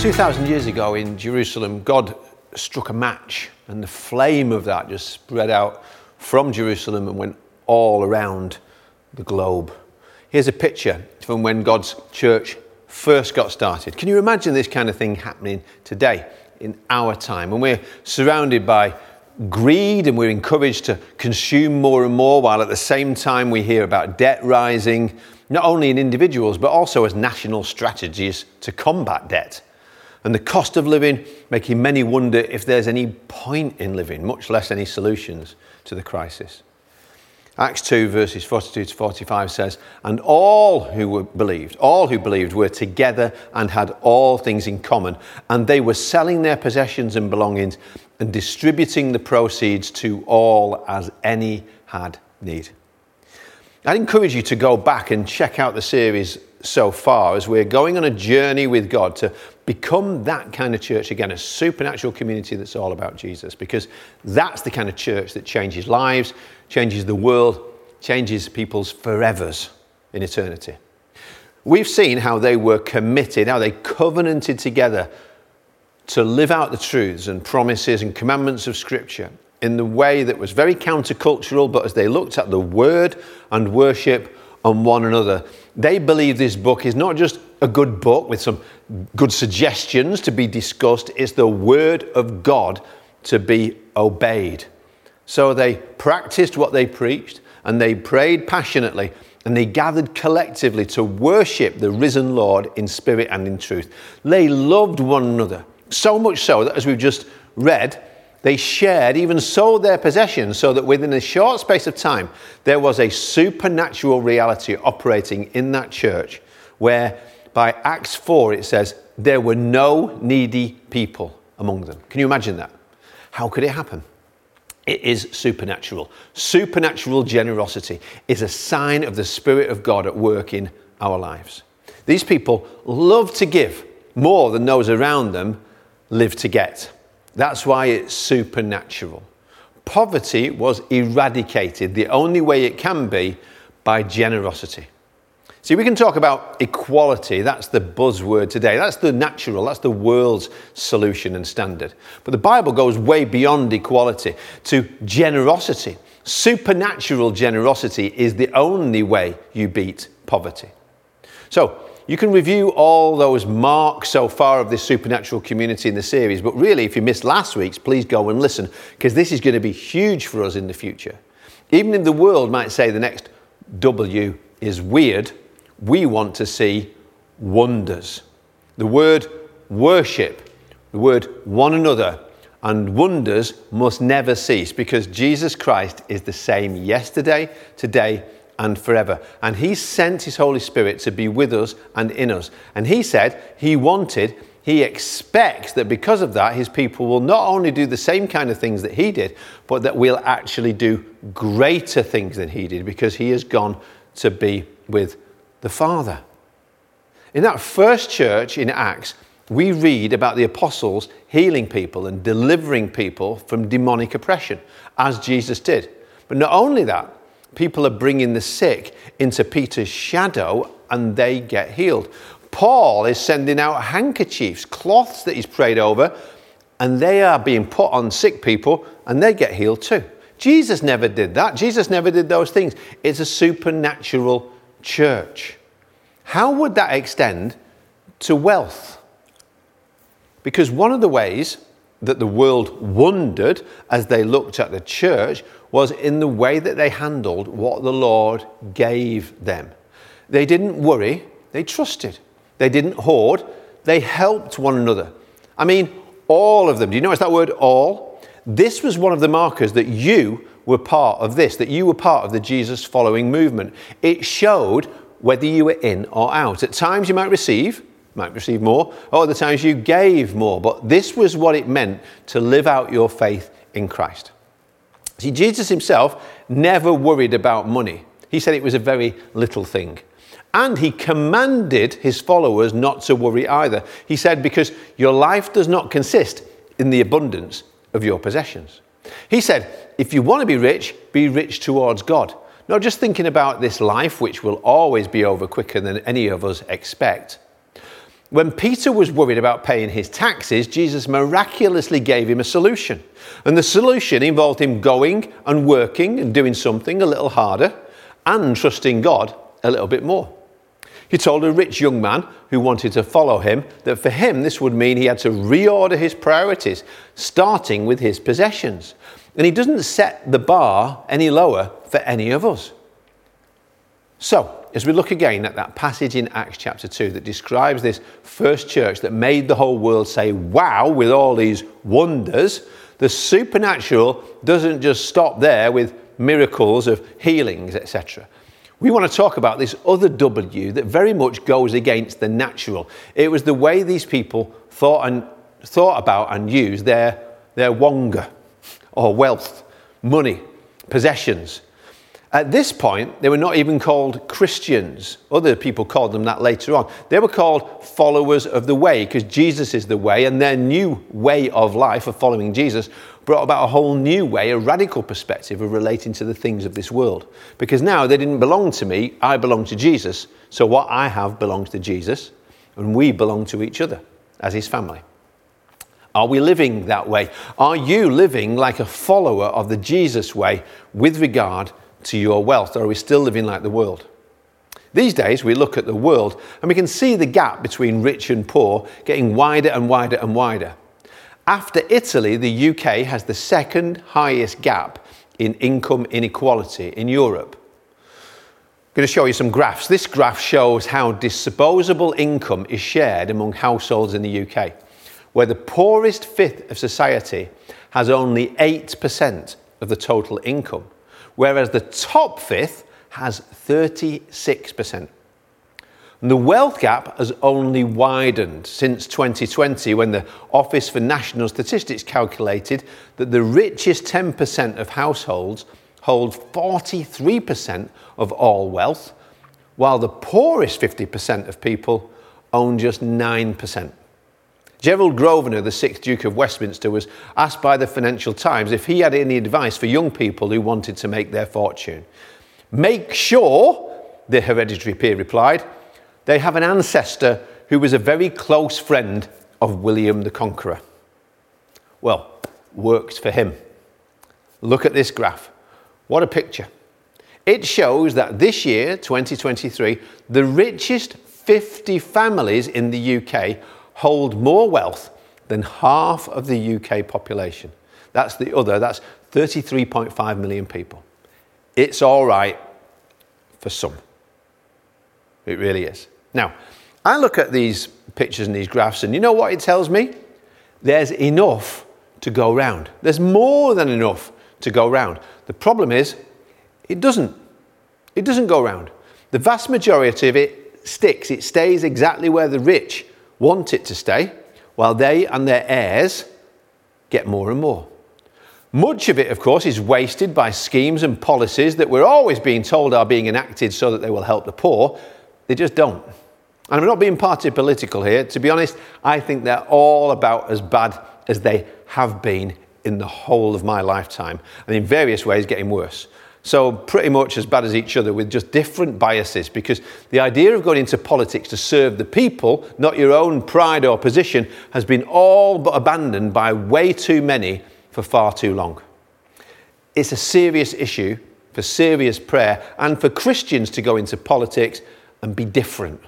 Two thousand years ago in Jerusalem, God struck a match, and the flame of that just spread out from Jerusalem and went all around the globe. Here's a picture from when God's church first got started. Can you imagine this kind of thing happening today in our time when we're surrounded by greed and we're encouraged to consume more and more while at the same time we hear about debt rising, not only in individuals but also as national strategies to combat debt? And the cost of living, making many wonder if there's any point in living, much less any solutions to the crisis. Acts 2, verses 42 to 45 says, And all who were believed, all who believed were together and had all things in common, and they were selling their possessions and belongings and distributing the proceeds to all as any had need. I'd encourage you to go back and check out the series so far as we're going on a journey with God to become that kind of church again, a supernatural community that's all about Jesus, because that's the kind of church that changes lives, changes the world, changes people's forevers in eternity. We've seen how they were committed, how they covenanted together to live out the truths and promises and commandments of Scripture in the way that was very countercultural, but as they looked at the word and worship on one another, they believe this book is not just a good book with some good suggestions to be discussed, it's the word of God to be obeyed. So they practiced what they preached and they prayed passionately and they gathered collectively to worship the risen Lord in spirit and in truth. They loved one another, so much so that as we've just read, they shared, even sold their possessions, so that within a short space of time, there was a supernatural reality operating in that church where by Acts 4 it says, there were no needy people among them. Can you imagine that? How could it happen? It is supernatural. Supernatural generosity is a sign of the Spirit of God at work in our lives. These people love to give more than those around them live to get. That's why it's supernatural. Poverty was eradicated the only way it can be by generosity. See, we can talk about equality, that's the buzzword today. That's the natural, that's the world's solution and standard. But the Bible goes way beyond equality to generosity. Supernatural generosity is the only way you beat poverty. So, you can review all those marks so far of this supernatural community in the series, but really, if you missed last week's, please go and listen, because this is going to be huge for us in the future. Even if the world might say the next W is weird, we want to see wonders. The word worship, the word one another, and wonders must never cease because Jesus Christ is the same yesterday, today, and forever. And He sent His Holy Spirit to be with us and in us. And He said He wanted, He expects that because of that, His people will not only do the same kind of things that He did, but that we'll actually do greater things than He did because He has gone to be with the Father. In that first church in Acts, we read about the apostles healing people and delivering people from demonic oppression, as Jesus did. But not only that, people are bringing the sick into Peter's shadow and they get healed. Paul is sending out handkerchiefs, cloths that he's prayed over, and they are being put on sick people and they get healed too. Jesus never did that. Jesus never did those things. It's a supernatural church. How would that extend to wealth? Because one of the ways that the world wondered as they looked at the church was in the way that they handled what the Lord gave them. They didn't worry, they trusted. They didn't hoard, they helped one another. I mean, all of them. Do you notice that word all? This was one of the markers that you were part of this, that you were part of the Jesus following movement. It showed whether you were in or out. At times you might receive, might receive more, or other times you gave more. But this was what it meant to live out your faith in Christ. See, Jesus himself never worried about money. He said it was a very little thing. And he commanded his followers not to worry either. He said, Because your life does not consist in the abundance of your possessions. He said, If you want to be rich, be rich towards God. Not just thinking about this life, which will always be over quicker than any of us expect. When Peter was worried about paying his taxes, Jesus miraculously gave him a solution. And the solution involved him going and working and doing something a little harder and trusting God a little bit more. He told a rich young man who wanted to follow him that for him this would mean he had to reorder his priorities, starting with his possessions. And he doesn't set the bar any lower for any of us. So, as we look again at that passage in Acts chapter 2 that describes this first church that made the whole world say, wow, with all these wonders, the supernatural doesn't just stop there with miracles of healings, etc. We want to talk about this other W that very much goes against the natural. It was the way these people thought and thought about and used their, their wonga or wealth, money, possessions. At this point, they were not even called Christians. Other people called them that later on. They were called followers of the way because Jesus is the way, and their new way of life of following Jesus brought about a whole new way, a radical perspective of relating to the things of this world. Because now they didn't belong to me, I belong to Jesus. So what I have belongs to Jesus, and we belong to each other as his family. Are we living that way? Are you living like a follower of the Jesus way with regard to your wealth, or are we still living like the world? These days, we look at the world and we can see the gap between rich and poor getting wider and wider and wider. After Italy, the UK has the second highest gap in income inequality in Europe. I'm going to show you some graphs. This graph shows how disposable income is shared among households in the UK, where the poorest fifth of society has only 8% of the total income whereas the top fifth has 36%. And the wealth gap has only widened since 2020 when the Office for National Statistics calculated that the richest 10% of households hold 43% of all wealth, while the poorest 50% of people own just 9%. Gerald Grosvenor, the 6th Duke of Westminster, was asked by the Financial Times if he had any advice for young people who wanted to make their fortune. Make sure, the hereditary peer replied, they have an ancestor who was a very close friend of William the Conqueror. Well, works for him. Look at this graph. What a picture. It shows that this year, 2023, the richest 50 families in the UK hold more wealth than half of the UK population. That's the other, that's 33.5 million people. It's all right for some. It really is. Now, I look at these pictures and these graphs, and you know what it tells me? There's enough to go round. There's more than enough to go round. The problem is, it doesn't. It doesn't go round. The vast majority of it sticks. It stays exactly where the rich want it to stay, while they and their heirs get more and more. Much of it, of course, is wasted by schemes and policies that we're always being told are being enacted so that they will help the poor. They just don't. And I'm not being party political here. To be honest, I think they're all about as bad as they have been in the whole of my lifetime, and in various ways getting worse. So, pretty much as bad as each other with just different biases because the idea of going into politics to serve the people, not your own pride or position, has been all but abandoned by way too many for far too long. It's a serious issue for serious prayer and for Christians to go into politics and be different.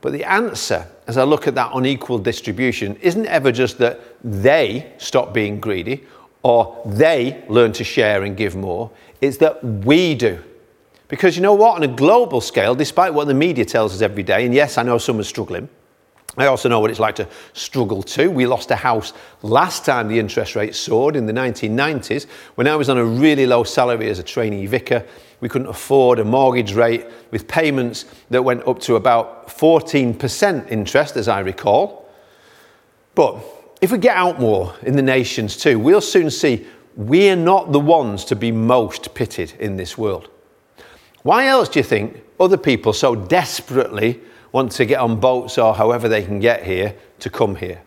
But the answer, as I look at that unequal distribution, isn't ever just that they stop being greedy or they learn to share and give more. It's that we do. Because you know what? On a global scale, despite what the media tells us every day, and yes, I know some are struggling, I also know what it's like to struggle too. We lost a house last time the interest rate soared in the 1990s when I was on a really low salary as a trainee vicar. We couldn't afford a mortgage rate with payments that went up to about 14% interest, as I recall. But if we get out more in the nations too, we'll soon see we're not the ones to be most pitied in this world. Why else do you think other people so desperately want to get on boats or however they can get here to come here?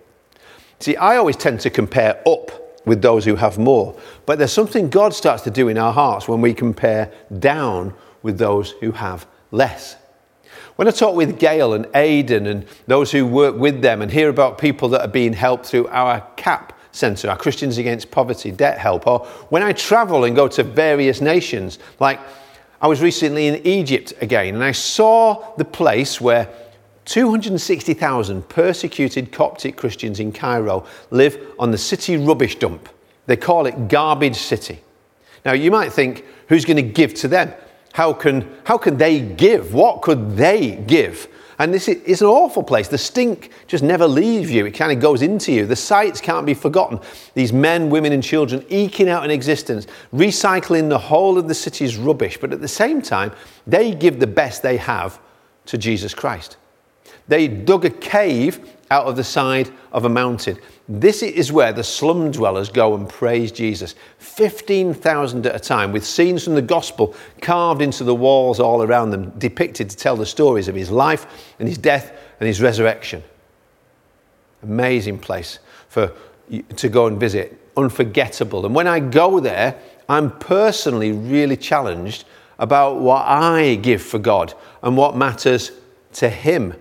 See, I always tend to compare up with those who have more, but there's something God starts to do in our hearts when we compare down with those who have less. When I talk with Gail and Aidan and those who work with them and hear about people that are being helped through our CAP Centre, our Christians Against Poverty Debt Help, or when I travel and go to various nations, like I was recently in Egypt again and I saw the place where 260,000 persecuted Coptic Christians in Cairo live on the city rubbish dump. They call it Garbage City. Now, you might think, who's going to give to them? How can, how can they give? What could they give? And this is an awful place. The stink just never leaves you. It kind of goes into you. The sights can't be forgotten. These men, women, and children eking out an existence, recycling the whole of the city's rubbish. But at the same time, they give the best they have to Jesus Christ. They dug a cave out of the side of a mountain. This is where the slum dwellers go and praise Jesus. 15,000 at a time, with scenes from the gospel carved into the walls all around them, depicted to tell the stories of his life and his death and his resurrection. Amazing place for to go and visit, unforgettable. And when I go there, I'm personally really challenged about what I give for God and what matters to Him.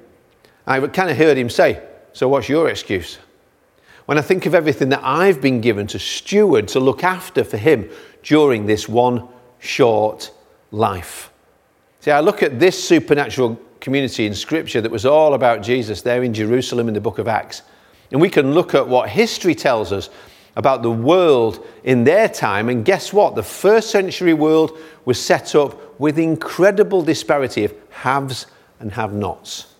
I kind of heard him say, So what's your excuse? When I think of everything that I've been given to steward, to look after for him during this one short life. See, I look at this supernatural community in Scripture that was all about Jesus there in Jerusalem in the book of Acts. And we can look at what history tells us about the world in their time. And guess what? The first century world was set up with incredible disparity of haves and have nots.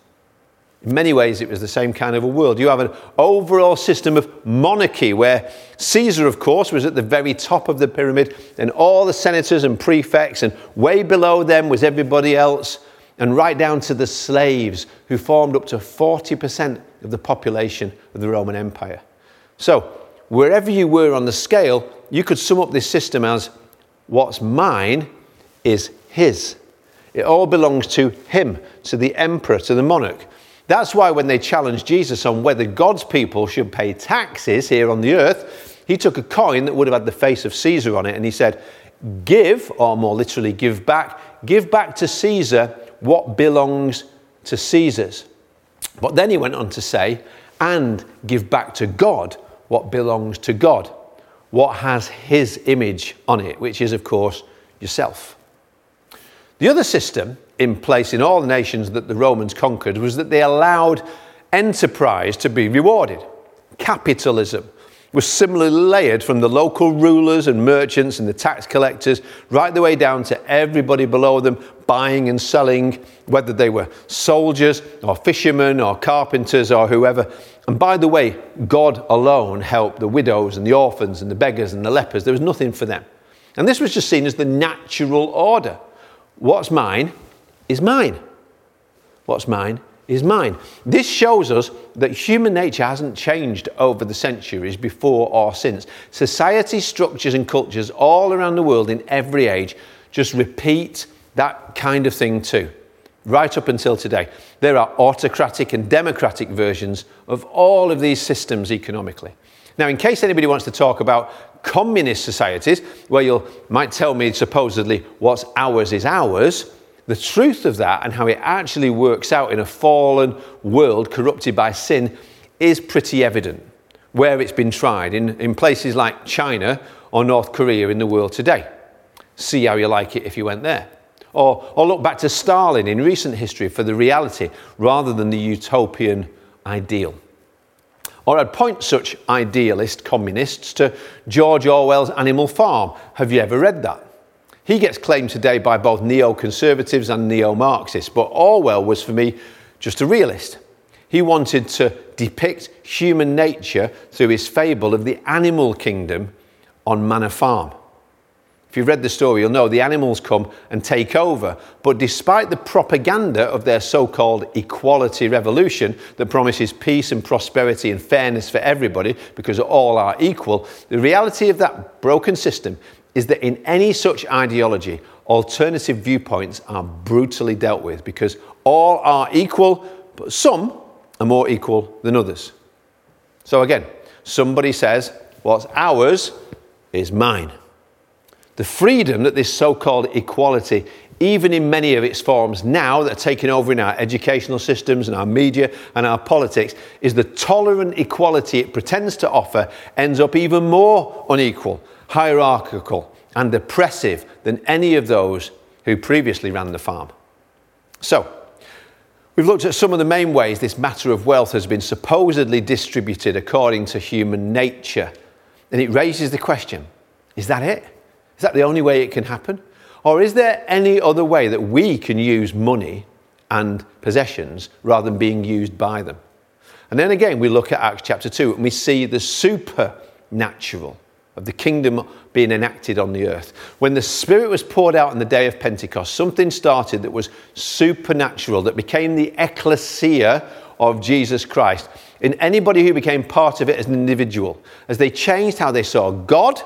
In many ways, it was the same kind of a world. You have an overall system of monarchy where Caesar, of course, was at the very top of the pyramid, and all the senators and prefects, and way below them was everybody else, and right down to the slaves, who formed up to 40% of the population of the Roman Empire. So, wherever you were on the scale, you could sum up this system as what's mine is his. It all belongs to him, to the emperor, to the monarch. That's why when they challenged Jesus on whether God's people should pay taxes here on the earth, he took a coin that would have had the face of Caesar on it and he said, Give, or more literally, give back, give back to Caesar what belongs to Caesar's. But then he went on to say, and give back to God what belongs to God, what has his image on it, which is, of course, yourself. The other system in place in all the nations that the Romans conquered was that they allowed enterprise to be rewarded. Capitalism was similarly layered from the local rulers and merchants and the tax collectors right the way down to everybody below them buying and selling, whether they were soldiers or fishermen or carpenters or whoever. And by the way, God alone helped the widows and the orphans and the beggars and the lepers. There was nothing for them. And this was just seen as the natural order. What's mine is mine. What's mine is mine. This shows us that human nature hasn't changed over the centuries before or since. Society, structures, and cultures all around the world in every age just repeat that kind of thing too, right up until today. There are autocratic and democratic versions of all of these systems economically. Now, in case anybody wants to talk about communist societies, where you might tell me supposedly what's ours is ours, the truth of that and how it actually works out in a fallen world corrupted by sin is pretty evident where it's been tried in, in places like China or North Korea in the world today. See how you like it if you went there. Or, or look back to Stalin in recent history for the reality rather than the utopian ideal. Or I'd point such idealist communists to George Orwell's Animal Farm. Have you ever read that? He gets claimed today by both neoconservatives and neo Marxists, but Orwell was for me just a realist. He wanted to depict human nature through his fable of the animal kingdom on Manor Farm. If you've read the story, you'll know the animals come and take over. But despite the propaganda of their so called equality revolution that promises peace and prosperity and fairness for everybody because all are equal, the reality of that broken system is that in any such ideology, alternative viewpoints are brutally dealt with because all are equal, but some are more equal than others. So again, somebody says, What's ours is mine. The freedom that this so called equality, even in many of its forms now that are taking over in our educational systems and our media and our politics, is the tolerant equality it pretends to offer, ends up even more unequal, hierarchical, and oppressive than any of those who previously ran the farm. So, We've looked at some of the main ways this matter of wealth has been supposedly distributed according to human nature. And it raises the question is that it? Is that the only way it can happen? Or is there any other way that we can use money and possessions rather than being used by them? And then again, we look at Acts chapter 2 and we see the supernatural of the kingdom being enacted on the earth. When the Spirit was poured out on the day of Pentecost, something started that was supernatural, that became the ecclesia of Jesus Christ. In anybody who became part of it as an individual, as they changed how they saw God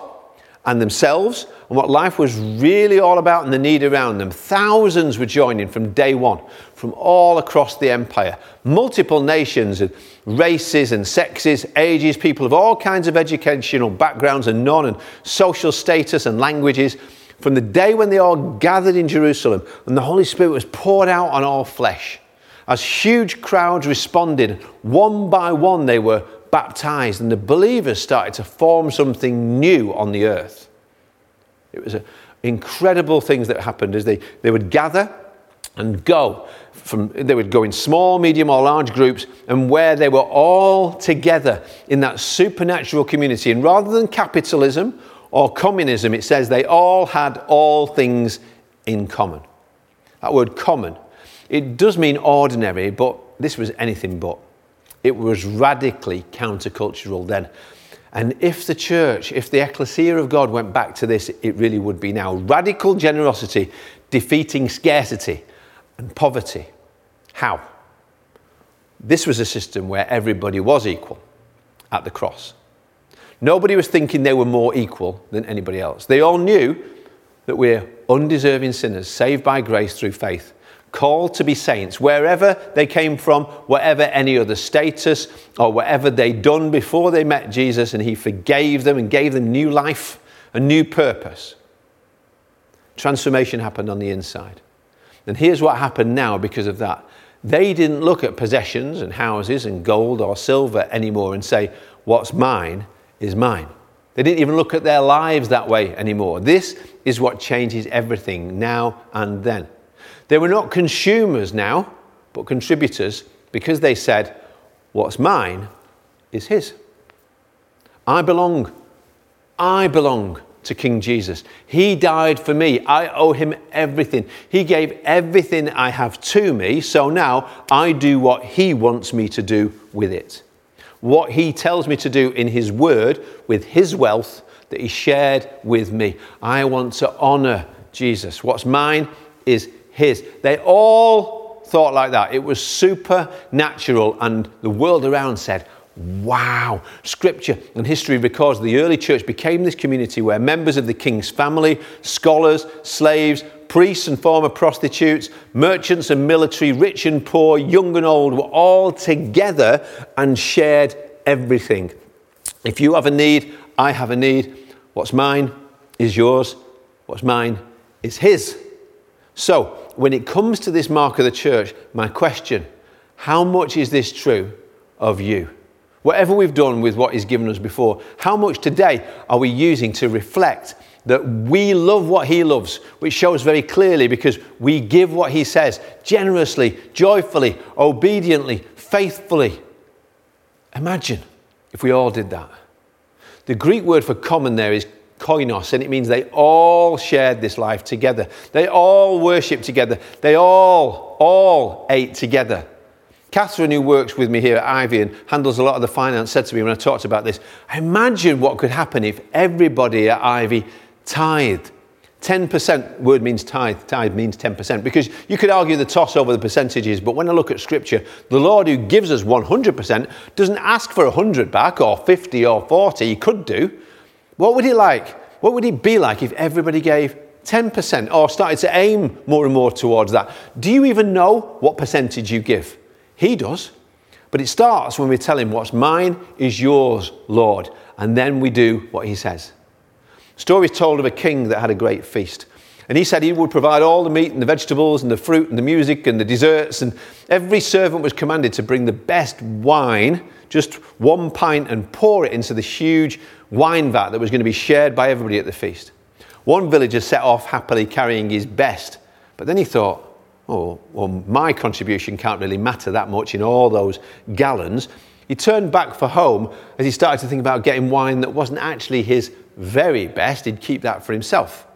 and themselves and what life was really all about and the need around them. Thousands were joining from day one from all across the empire. Multiple nations and races and sexes, ages, people of all kinds of educational backgrounds and non and social status and languages. From the day when they all gathered in Jerusalem and the Holy Spirit was poured out on all flesh. As huge crowds responded, one by one they were baptized, and the believers started to form something new on the earth. It was a, incredible things that happened as they, they would gather and go from they would go in small medium or large groups and where they were all together in that supernatural community. And rather than capitalism or communism it says they all had all things in common. That word common it does mean ordinary but this was anything but it was radically countercultural then. And if the church, if the ecclesia of God went back to this, it really would be now. Radical generosity defeating scarcity and poverty. How? This was a system where everybody was equal at the cross. Nobody was thinking they were more equal than anybody else. They all knew that we're undeserving sinners, saved by grace through faith called to be saints, wherever they came from, whatever any other status or whatever they'd done before they met Jesus, and He forgave them and gave them new life, a new purpose. Transformation happened on the inside. And here's what happened now because of that. They didn't look at possessions and houses and gold or silver anymore and say, What's mine is mine. They didn't even look at their lives that way anymore. This is what changes everything now and then. They were not consumers now, but contributors because they said, What's mine is his. I belong. I belong to King Jesus. He died for me. I owe him everything. He gave everything I have to me, so now I do what he wants me to do with it. What he tells me to do in his word with his wealth that he shared with me. I want to honor Jesus. What's mine is his. They all thought like that. It was supernatural, and the world around said, Wow. Scripture and history records the early church became this community where members of the king's family, scholars, slaves, priests and former prostitutes, merchants and military, rich and poor, young and old, were all together and shared everything. If you have a need, I have a need. What's mine is yours. What's mine is his. So, when it comes to this mark of the church, my question how much is this true of you? Whatever we've done with what He's given us before, how much today are we using to reflect that we love what He loves, which shows very clearly because we give what He says generously, joyfully, obediently, faithfully? Imagine if we all did that. The Greek word for common there is koinos, and it means they all shared this life together. They all worshiped together. They all, all ate together. Catherine, who works with me here at Ivy and handles a lot of the finance, said to me when I talked about this, imagine what could happen if everybody at Ivy tithed. 10% word means tithe, tithe means 10%, because you could argue the toss over the percentages, but when I look at scripture, the Lord who gives us 100% doesn't ask for 100 back or 50 or 40, he could do. What would he like? What would it be like if everybody gave 10% or started to aim more and more towards that? Do you even know what percentage you give? He does. But it starts when we tell him what's mine is yours, Lord, and then we do what he says. Stories told of a king that had a great feast. And he said he would provide all the meat and the vegetables and the fruit and the music and the desserts. And every servant was commanded to bring the best wine, just one pint, and pour it into the huge wine vat that was going to be shared by everybody at the feast. One villager set off happily carrying his best, but then he thought, oh, well, my contribution can't really matter that much in all those gallons. He turned back for home as he started to think about getting wine that wasn't actually his very best. He'd keep that for himself.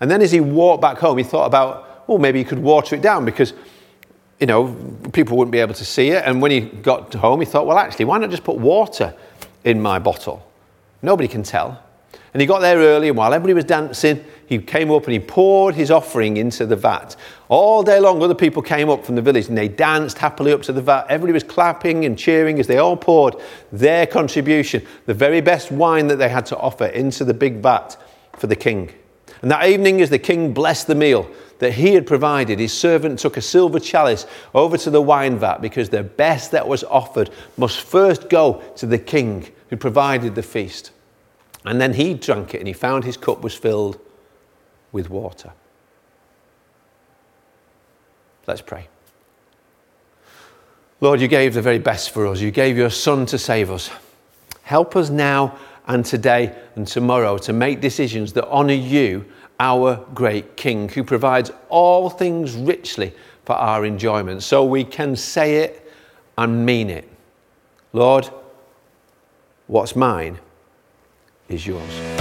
And then as he walked back home, he thought about, well, maybe he could water it down because, you know, people wouldn't be able to see it. And when he got home, he thought, well, actually, why not just put water in my bottle? Nobody can tell. And he got there early, and while everybody was dancing, he came up and he poured his offering into the vat. All day long, other people came up from the village and they danced happily up to the vat. Everybody was clapping and cheering as they all poured their contribution, the very best wine that they had to offer, into the big vat for the king. And that evening, as the king blessed the meal that he had provided, his servant took a silver chalice over to the wine vat because the best that was offered must first go to the king who provided the feast. And then he drank it and he found his cup was filled with water. Let's pray. Lord, you gave the very best for us. You gave your Son to save us. Help us now and today and tomorrow to make decisions that honour you, our great King, who provides all things richly for our enjoyment, so we can say it and mean it. Lord, what's mine is yours.